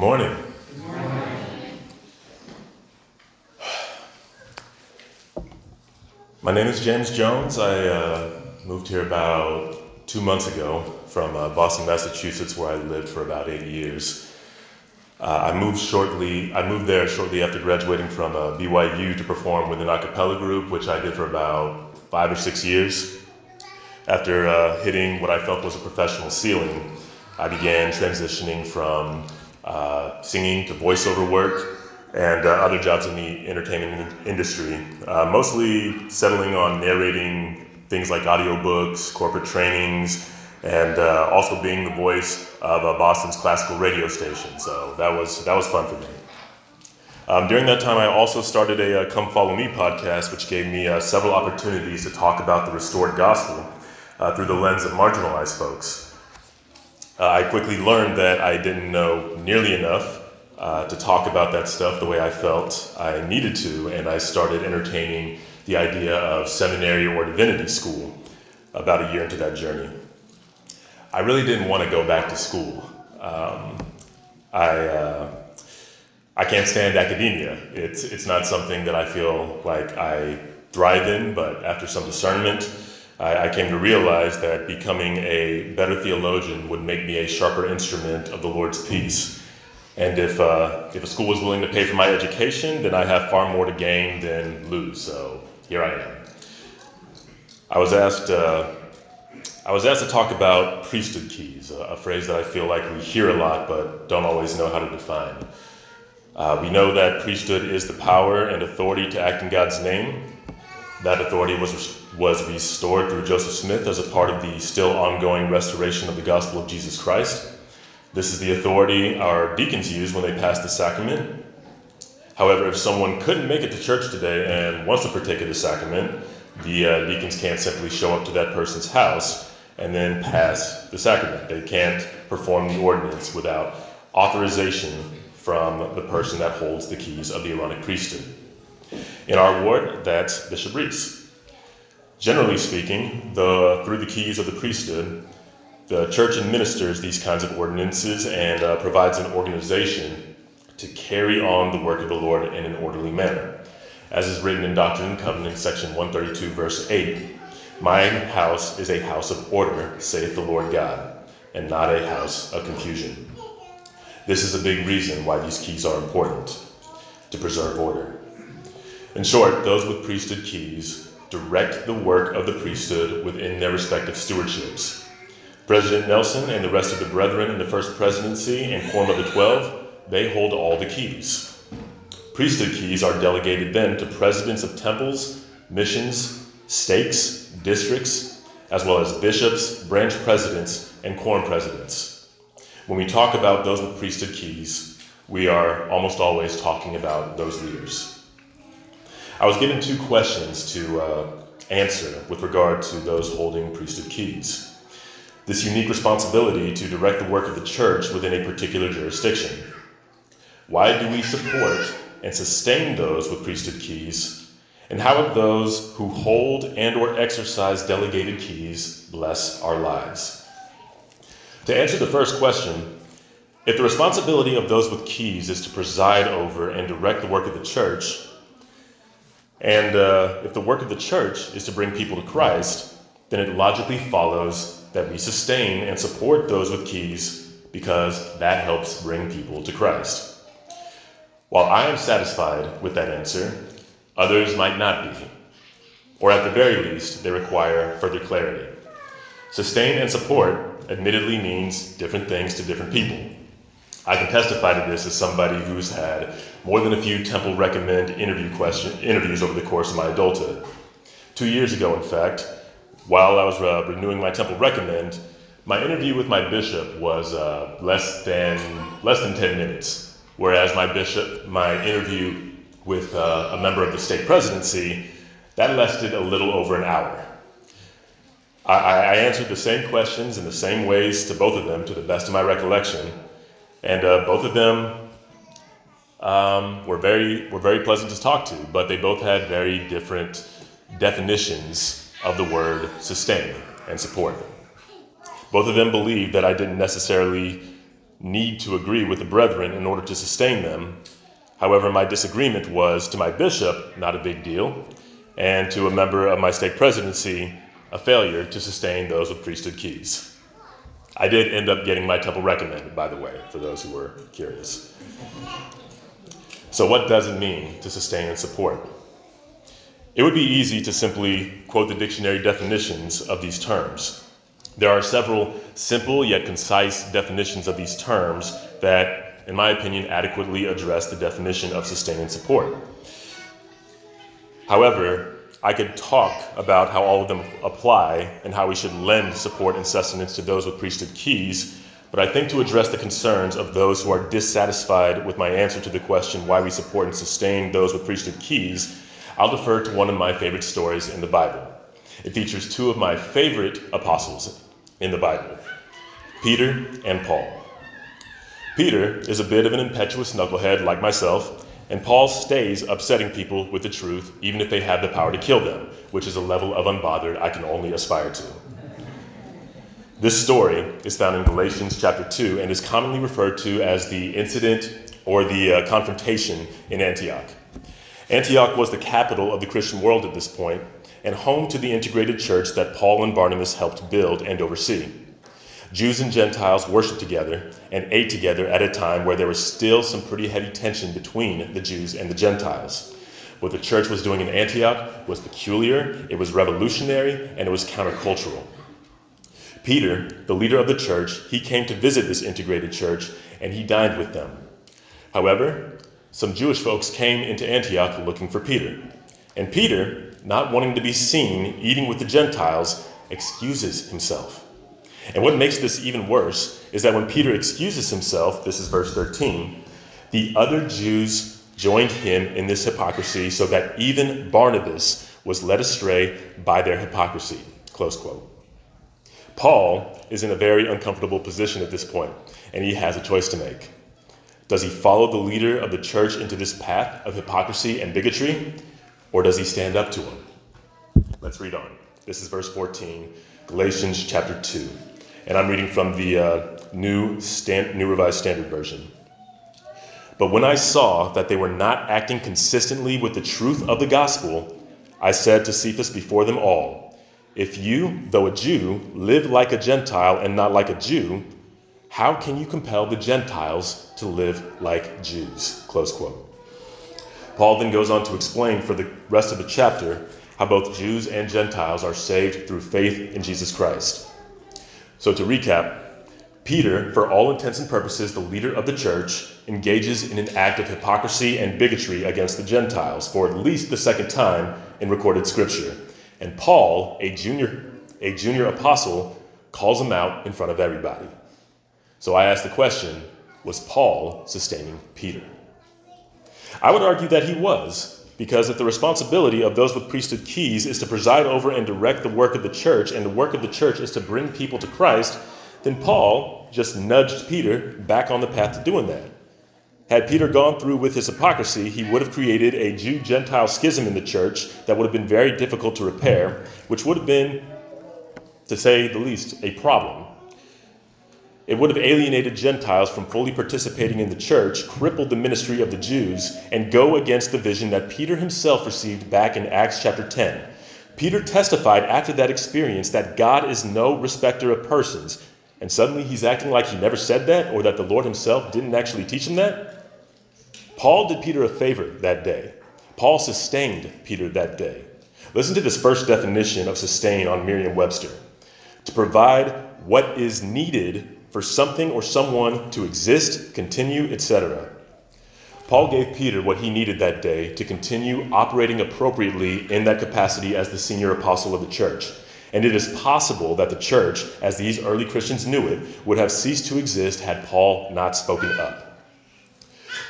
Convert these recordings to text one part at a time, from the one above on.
morning. My name is James Jones. I uh, moved here about two months ago from uh, Boston, Massachusetts, where I lived for about eight years. Uh, I moved shortly. I moved there shortly after graduating from uh, BYU to perform with an a cappella group, which I did for about five or six years. After uh, hitting what I felt was a professional ceiling, I began transitioning from uh, singing to voiceover work and uh, other jobs in the entertainment industry, uh, mostly settling on narrating things like audiobooks, corporate trainings, and uh, also being the voice of Boston's classical radio station. So that was that was fun for me. Um, during that time, I also started a uh, Come Follow Me podcast, which gave me uh, several opportunities to talk about the restored gospel through the lens of marginalized folks. I quickly learned that I didn't know nearly enough uh, to talk about that stuff the way I felt I needed to, and I started entertaining the idea of seminary or divinity school about a year into that journey. I really didn't want to go back to school. Um, I, uh, I can't stand academia. It's, it's not something that I feel like I thrive in, but after some discernment, I, I came to realize that becoming a better theologian would make me a sharper instrument of the Lord's peace and if, uh, if a school was willing to pay for my education, then I have far more to gain than lose. So here I am. I was asked, uh, I was asked to talk about priesthood keys, a, a, phrase that I feel like we hear a lot but don't always know how to define. Uh, we know that priesthood is the power and authority to act in God's name. That authority was, was restored through Joseph Smith as a part of the still ongoing restoration of the gospel of Jesus Christ. This is the authority our deacons use when they pass the sacrament. However, if someone couldn't make it to church today and wants to partake of the sacrament, the uh, deacons can't simply show up to that person's house and then pass the sacrament. They can't perform the ordinance without authorization from the person that holds the keys of the Aaronic priesthood. In our ward, that's Bishop Reese. Generally speaking, the, through the keys of the priesthood, the church administers these kinds of ordinances and uh, provides an organization to carry on the work of the Lord in an orderly manner. As is written in Doctrine and Covenants, section 132, verse 8 My house is a house of order, saith the Lord God, and not a house of confusion. This is a big reason why these keys are important to preserve order. In short, those with priesthood keys direct the work of the priesthood within their respective stewardships President Nelson and the rest of the brethren in the First Presidency and Quorum of the Twelve, they hold all the keys. Priesthood keys are delegated then to presidents of temples, missions, stakes, districts, as well as bishops, branch presidents, and quorum presidents. When we talk about those with priesthood keys, we are almost always talking about those leaders. I was given two questions to uh, answer with regard to those holding priesthood keys this unique responsibility to direct the work of the church within a particular jurisdiction. Why do we support and sustain those with priesthood keys? And how have those who hold and or exercise delegated keys bless our lives? To answer the first question, if the responsibility of those with keys is to preside over and direct the work of the church, and uh, if the work of the church is to bring people to Christ, then it logically follows that we sustain and support those with keys because that helps bring people to Christ. While I am satisfied with that answer, others might not be, or at the very least, they require further clarity. Sustain and support admittedly means different things to different people. I can testify to this as somebody who's had more than a few Temple Recommend interview question, interviews over the course of my adulthood. Two years ago, in fact, while I was uh, renewing my temple recommend, my interview with my bishop was uh, less than less than 10 minutes, whereas my bishop, my interview with uh, a member of the stake presidency, that lasted a little over an hour. I, I, answered the same questions in the same ways to both of them, to the best of my recollection, and uh, both of them um, were very were very pleasant to talk to, but they both had very different definitions of the word sustain and support. Both of them believed that I didn't necessarily need to agree with the brethren in order to sustain them. However, my disagreement was to my bishop, not a big deal, and to a member of my stake presidency, a failure to sustain those with priesthood keys. I did end up getting my temple recommended, by the way, for those who were curious. So, what does it mean to sustain and support? It would be easy to simply quote the dictionary definitions of these terms. There are several simple yet concise definitions of these terms that, in my opinion, adequately address the definition of sustain and support. However, I could talk about how all of them apply and how we should lend support and sustenance to those with priesthood keys, but I think to address the concerns of those who are dissatisfied with my answer to the question why we support and sustain those with priesthood keys, I'll defer to one of my favorite stories in the Bible. It features two of my favorite apostles in the Bible Peter and Paul. Peter is a bit of an impetuous knucklehead like myself, and Paul stays upsetting people with the truth, even if they have the power to kill them, which is a level of unbothered I can only aspire to. This story is found in Galatians chapter 2 and is commonly referred to as the incident or the uh, confrontation in Antioch. Antioch was the capital of the Christian world at this point and home to the integrated church that Paul and Barnabas helped build and oversee. Jews and Gentiles worshiped together and ate together at a time where there was still some pretty heavy tension between the Jews and the Gentiles. What the church was doing in Antioch was peculiar, it was revolutionary, and it was countercultural. Peter, the leader of the church, he came to visit this integrated church and he dined with them. However, some Jewish folks came into Antioch looking for Peter. And Peter, not wanting to be seen eating with the Gentiles, excuses himself. And what makes this even worse is that when Peter excuses himself, this is verse 13, the other Jews joined him in this hypocrisy so that even Barnabas was led astray by their hypocrisy. Close quote. Paul is in a very uncomfortable position at this point, and he has a choice to make. Does he follow the leader of the church into this path of hypocrisy and bigotry, or does he stand up to him? Let's read on. This is verse 14, Galatians chapter 2. And I'm reading from the uh, New, New Revised Standard Version. But when I saw that they were not acting consistently with the truth of the gospel, I said to Cephas before them all, If you, though a Jew, live like a Gentile and not like a Jew, how can you compel the Gentiles to live like Jews? Close quote. Paul then goes on to explain for the rest of the chapter how both Jews and Gentiles are saved through faith in Jesus Christ. So, to recap, Peter, for all intents and purposes, the leader of the church, engages in an act of hypocrisy and bigotry against the Gentiles for at least the second time in recorded scripture. And Paul, a junior, a junior apostle, calls him out in front of everybody. So I ask the question was Paul sustaining Peter? I would argue that he was, because if the responsibility of those with priesthood keys is to preside over and direct the work of the church, and the work of the church is to bring people to Christ, then Paul just nudged Peter back on the path to doing that. Had Peter gone through with his hypocrisy, he would have created a Jew Gentile schism in the church that would have been very difficult to repair, which would have been, to say the least, a problem. It would have alienated Gentiles from fully participating in the church, crippled the ministry of the Jews, and go against the vision that Peter himself received back in Acts chapter 10. Peter testified after that experience that God is no respecter of persons, and suddenly he's acting like he never said that or that the Lord himself didn't actually teach him that. Paul did Peter a favor that day. Paul sustained Peter that day. Listen to this first definition of sustain on Merriam Webster to provide what is needed for something or someone to exist, continue, etc. Paul gave Peter what he needed that day to continue operating appropriately in that capacity as the senior apostle of the church. And it is possible that the church, as these early Christians knew it, would have ceased to exist had Paul not spoken up.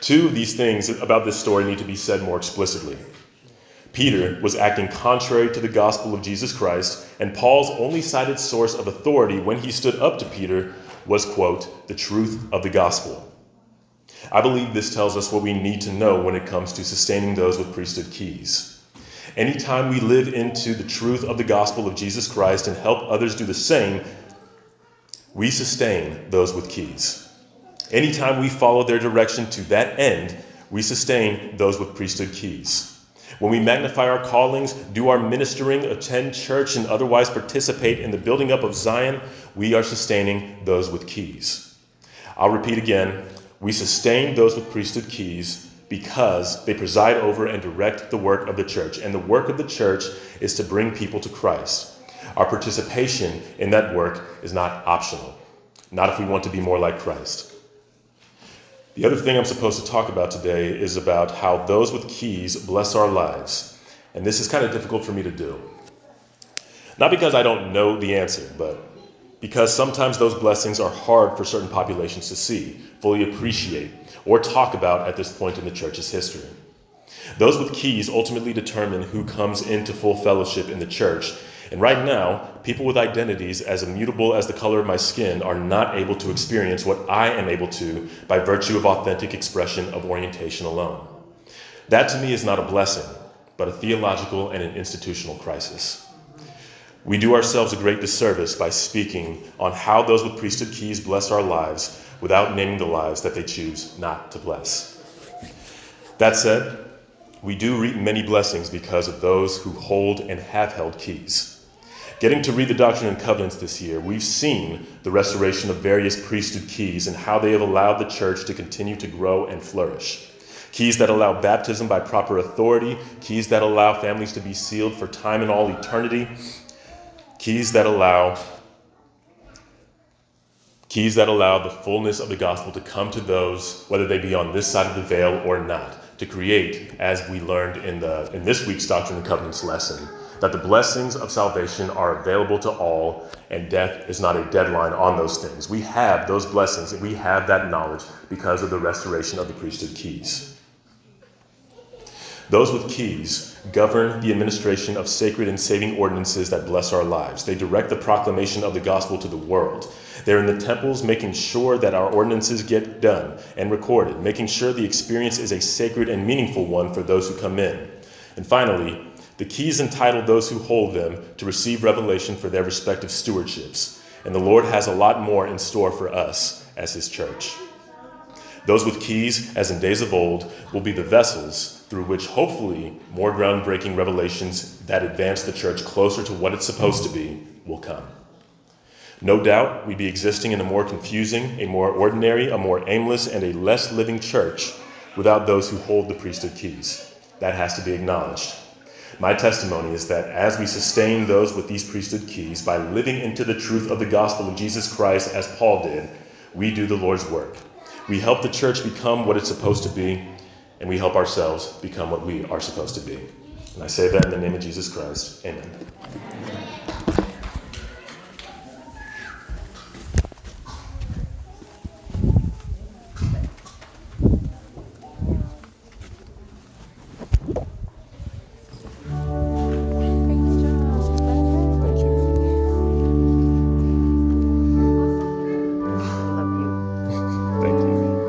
Two of these things about this story need to be said more explicitly. Peter was acting contrary to the gospel of Jesus Christ, and Paul's only cited source of authority when he stood up to Peter was, quote, the truth of the gospel. I believe this tells us what we need to know when it comes to sustaining those with priesthood keys. Anytime we live into the truth of the gospel of Jesus Christ and help others do the same, we sustain those with keys. Anytime we follow their direction to that end, we sustain those with priesthood keys. When we magnify our callings, do our ministering, attend church, and otherwise participate in the building up of Zion, we are sustaining those with keys. I'll repeat again we sustain those with priesthood keys because they preside over and direct the work of the church. And the work of the church is to bring people to Christ. Our participation in that work is not optional, not if we want to be more like Christ. The other thing I'm supposed to talk about today is about how those with keys bless our lives. And this is kind of difficult for me to do. Not because I don't know the answer, but because sometimes those blessings are hard for certain populations to see, fully appreciate, or talk about at this point in the church's history. Those with keys ultimately determine who comes into full fellowship in the church and right now, people with identities as immutable as the color of my skin are not able to experience what I am able to by virtue of authentic expression of orientation alone. That to me is not a blessing, but a theological and an institutional crisis. We do ourselves a great disservice by speaking on how those with priesthood keys bless our lives without naming the lives that they choose not to bless. That said, we do reap many blessings because of those who hold and have held keys. Getting to read the Doctrine and Covenants this year, we've seen the restoration of various priesthood keys and how they have allowed the church to continue to grow and flourish. Keys that allow baptism by proper authority, keys that allow families to be sealed for time and all eternity, keys that allow keys that allow the fullness of the gospel to come to those whether they be on this side of the veil or not to create as we learned in the in this week's doctrine and covenants lesson that the blessings of salvation are available to all, and death is not a deadline on those things. We have those blessings, and we have that knowledge because of the restoration of the priesthood keys. Those with keys govern the administration of sacred and saving ordinances that bless our lives. They direct the proclamation of the gospel to the world. They're in the temples making sure that our ordinances get done and recorded, making sure the experience is a sacred and meaningful one for those who come in. And finally, the keys entitle those who hold them to receive revelation for their respective stewardships, and the Lord has a lot more in store for us as His church. Those with keys, as in days of old, will be the vessels through which hopefully more groundbreaking revelations that advance the church closer to what it's supposed to be will come. No doubt we'd be existing in a more confusing, a more ordinary, a more aimless, and a less living church without those who hold the priesthood keys. That has to be acknowledged. My testimony is that as we sustain those with these priesthood keys by living into the truth of the gospel of Jesus Christ as Paul did, we do the Lord's work. We help the church become what it's supposed to be, and we help ourselves become what we are supposed to be. And I say that in the name of Jesus Christ. Amen.